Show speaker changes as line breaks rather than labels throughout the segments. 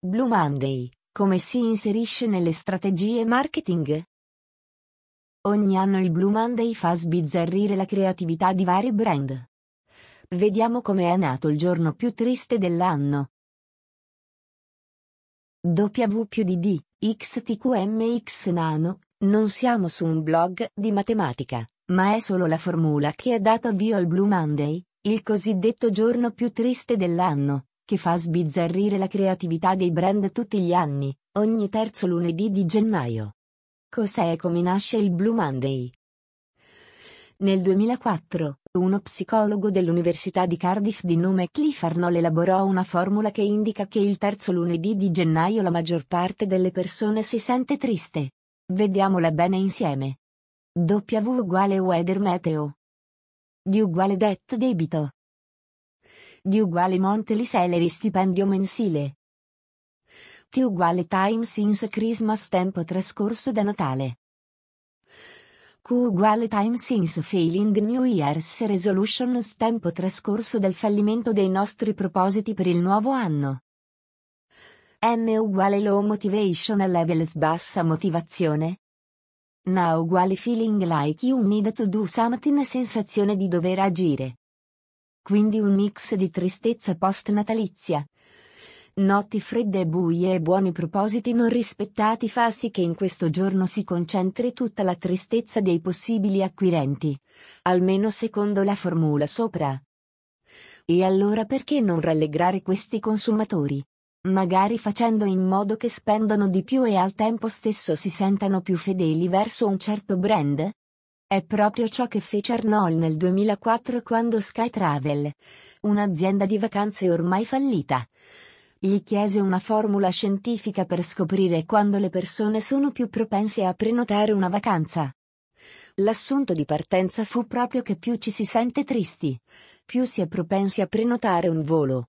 Blue Monday, come si inserisce nelle strategie marketing? Ogni anno il Blue Monday fa sbizzarrire la creatività di vari brand. Vediamo come è nato il giorno più triste dell'anno. W più di XTQMX nano, non siamo su un blog di matematica, ma è solo la formula che ha dato avvio al Blue Monday, il cosiddetto giorno più triste dell'anno, che fa sbizzarrire la creatività dei brand tutti gli anni, ogni terzo lunedì di gennaio. Cos'è e come nasce il Blue Monday? Nel 2004, uno psicologo dell'Università di Cardiff di nome Cliff Arnold elaborò una formula che indica che il terzo lunedì di gennaio la maggior parte delle persone si sente triste. Vediamola bene insieme. W uguale weather meteo. D uguale det debito. D uguale monthly salary stipendio mensile. T uguale time since Christmas tempo trascorso da Natale. Q uguale time since failing New Year's resolutions tempo trascorso dal fallimento dei nostri propositi per il nuovo anno. M uguale low motivation levels bassa motivazione. Now uguale feeling like you need to do something sensazione di dover agire. Quindi un mix di tristezza post-natalizia, Notti fredde e buie e buoni propositi non rispettati fa sì che in questo giorno si concentri tutta la tristezza dei possibili acquirenti. Almeno secondo la formula sopra. E allora perché non rallegrare questi consumatori? Magari facendo in modo che spendano di più e al tempo stesso si sentano più fedeli verso un certo brand? È proprio ciò che fece Arnold nel 2004 quando Sky Travel, un'azienda di vacanze ormai fallita, gli chiese una formula scientifica per scoprire quando le persone sono più propense a prenotare una vacanza. L'assunto di partenza fu proprio che più ci si sente tristi, più si è propensi a prenotare un volo.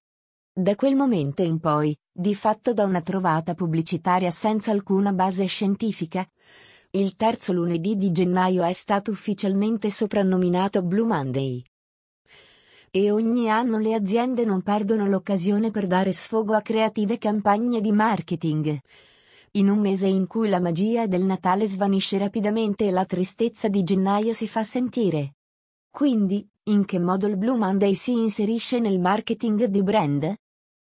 Da quel momento in poi, di fatto da una trovata pubblicitaria senza alcuna base scientifica, il terzo lunedì di gennaio è stato ufficialmente soprannominato Blue Monday e ogni anno le aziende non perdono l'occasione per dare sfogo a creative campagne di marketing. In un mese in cui la magia del Natale svanisce rapidamente e la tristezza di gennaio si fa sentire. Quindi, in che modo il Blue Monday si inserisce nel marketing di brand?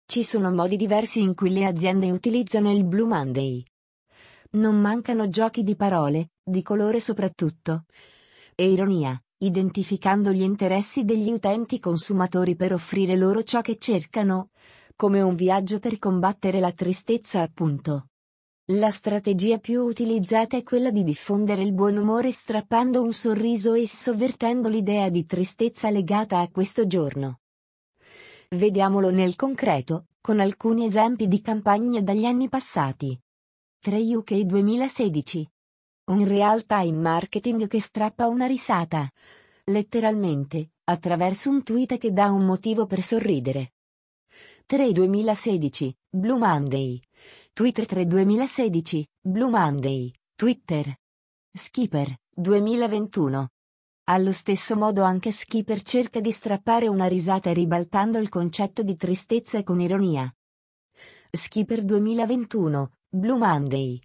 Ci sono modi diversi in cui le aziende utilizzano il Blue Monday. Non mancano giochi di parole, di colore soprattutto. E ironia, identificando gli interessi degli utenti consumatori per offrire loro ciò che cercano, come un viaggio per combattere la tristezza appunto. La strategia più utilizzata è quella di diffondere il buon umore strappando un sorriso e sovvertendo l'idea di tristezza legata a questo giorno. Vediamolo nel concreto, con alcuni esempi di campagne dagli anni passati. 3 UK 2016 un real-time marketing che strappa una risata. Letteralmente, attraverso un tweet che dà un motivo per sorridere. 3 2016, Blue Monday. Twitter 3 2016, Blue Monday, Twitter. Skipper, 2021. Allo stesso modo anche Skipper cerca di strappare una risata ribaltando il concetto di tristezza con ironia. Skipper 2021, Blue Monday.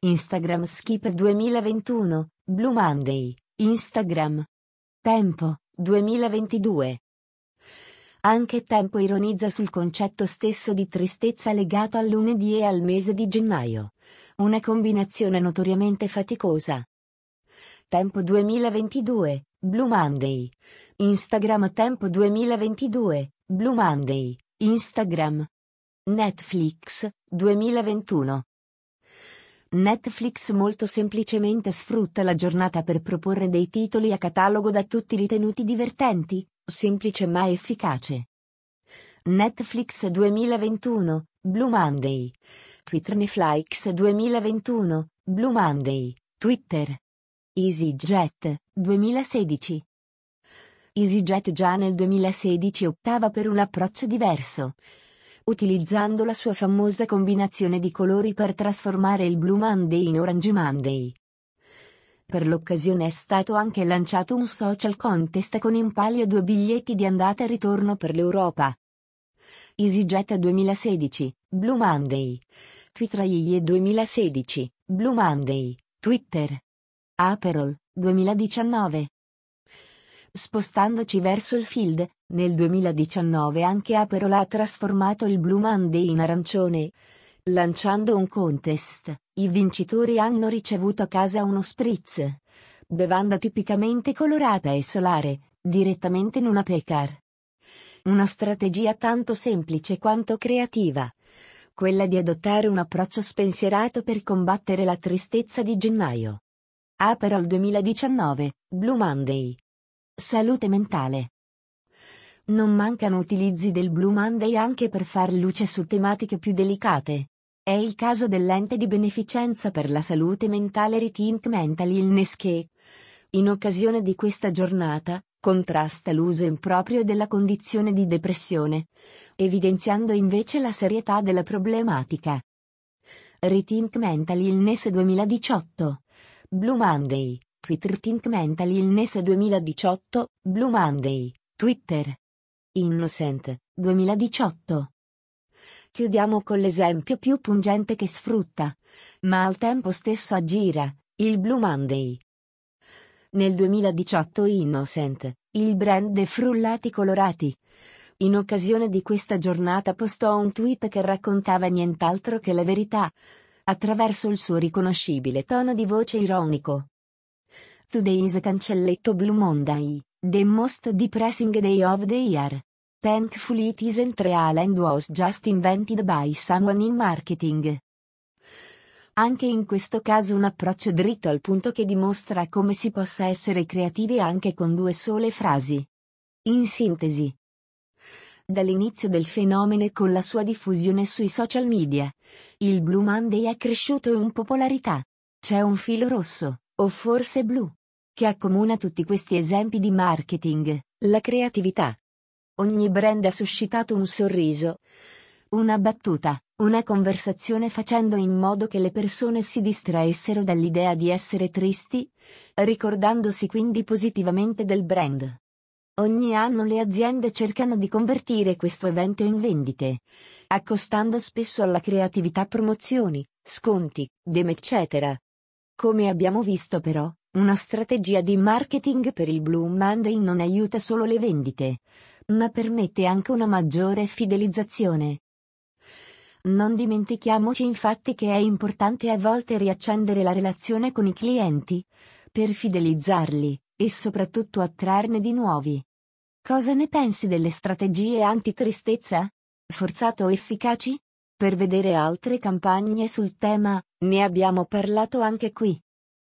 Instagram Skipper 2021, Blue Monday, Instagram. Tempo, 2022. Anche Tempo ironizza sul concetto stesso di tristezza legato al lunedì e al mese di gennaio. Una combinazione notoriamente faticosa. Tempo 2022, Blue Monday. Instagram Tempo 2022, Blue Monday, Instagram. Netflix, 2021. Netflix molto semplicemente sfrutta la giornata per proporre dei titoli a catalogo da tutti ritenuti divertenti, semplice ma efficace. Netflix 2021, Blue Monday. Twitter Netflix 2021, Blue Monday, Twitter. EasyJet, 2016. EasyJet già nel 2016 optava per un approccio diverso utilizzando la sua famosa combinazione di colori per trasformare il Blue Monday in Orange Monday. Per l'occasione è stato anche lanciato un social contest con in palio due biglietti di andata e ritorno per l'Europa. EasyJet 2016, Blue Monday. Twitter 2016, Blue Monday, Twitter. Aperol, 2019. Spostandoci verso il field, nel 2019 anche Aperol ha trasformato il Blue Monday in arancione. Lanciando un contest, i vincitori hanno ricevuto a casa uno spritz. Bevanda tipicamente colorata e solare, direttamente in una pecar. Una strategia tanto semplice quanto creativa. Quella di adottare un approccio spensierato per combattere la tristezza di gennaio. Aperol 2019, Blue Monday. Salute mentale. Non mancano utilizzi del Blue Monday anche per far luce su tematiche più delicate. È il caso dell'ente di beneficenza per la salute mentale Rethink Mental Illness che, in occasione di questa giornata, contrasta l'uso improprio della condizione di depressione, evidenziando invece la serietà della problematica. Rethink Mental Illness 2018 Blue Monday, Twitter Think Mental Illness 2018, Blue Monday, Twitter. Innocent, 2018. Chiudiamo con l'esempio più pungente che sfrutta, ma al tempo stesso aggira, il Blue Monday. Nel 2018 Innocent, il brand dei frullati colorati. In occasione di questa giornata postò un tweet che raccontava nient'altro che la verità, attraverso il suo riconoscibile tono di voce ironico. Today is cancelletto Blue Monday, the most depressing day of the year. Thankfully it isn't real and was just invented by someone in marketing. Anche in questo caso un approccio dritto al punto che dimostra come si possa essere creativi anche con due sole frasi. In sintesi. Dall'inizio del fenomeno e con la sua diffusione sui social media, il Blue Monday è cresciuto in popolarità. C'è un filo rosso, o forse blu, che accomuna tutti questi esempi di marketing, la creatività. Ogni brand ha suscitato un sorriso, una battuta, una conversazione facendo in modo che le persone si distraessero dall'idea di essere tristi, ricordandosi quindi positivamente del brand. Ogni anno le aziende cercano di convertire questo evento in vendite, accostando spesso alla creatività promozioni, sconti, dem eccetera. Come abbiamo visto però, una strategia di marketing per il Blue Monday non aiuta solo le vendite, ma permette anche una maggiore fidelizzazione. Non dimentichiamoci infatti che è importante a volte riaccendere la relazione con i clienti, per fidelizzarli, e soprattutto attrarne di nuovi. Cosa ne pensi delle strategie antitristezza? Forzato o efficaci? Per vedere altre campagne sul tema, ne abbiamo parlato anche qui.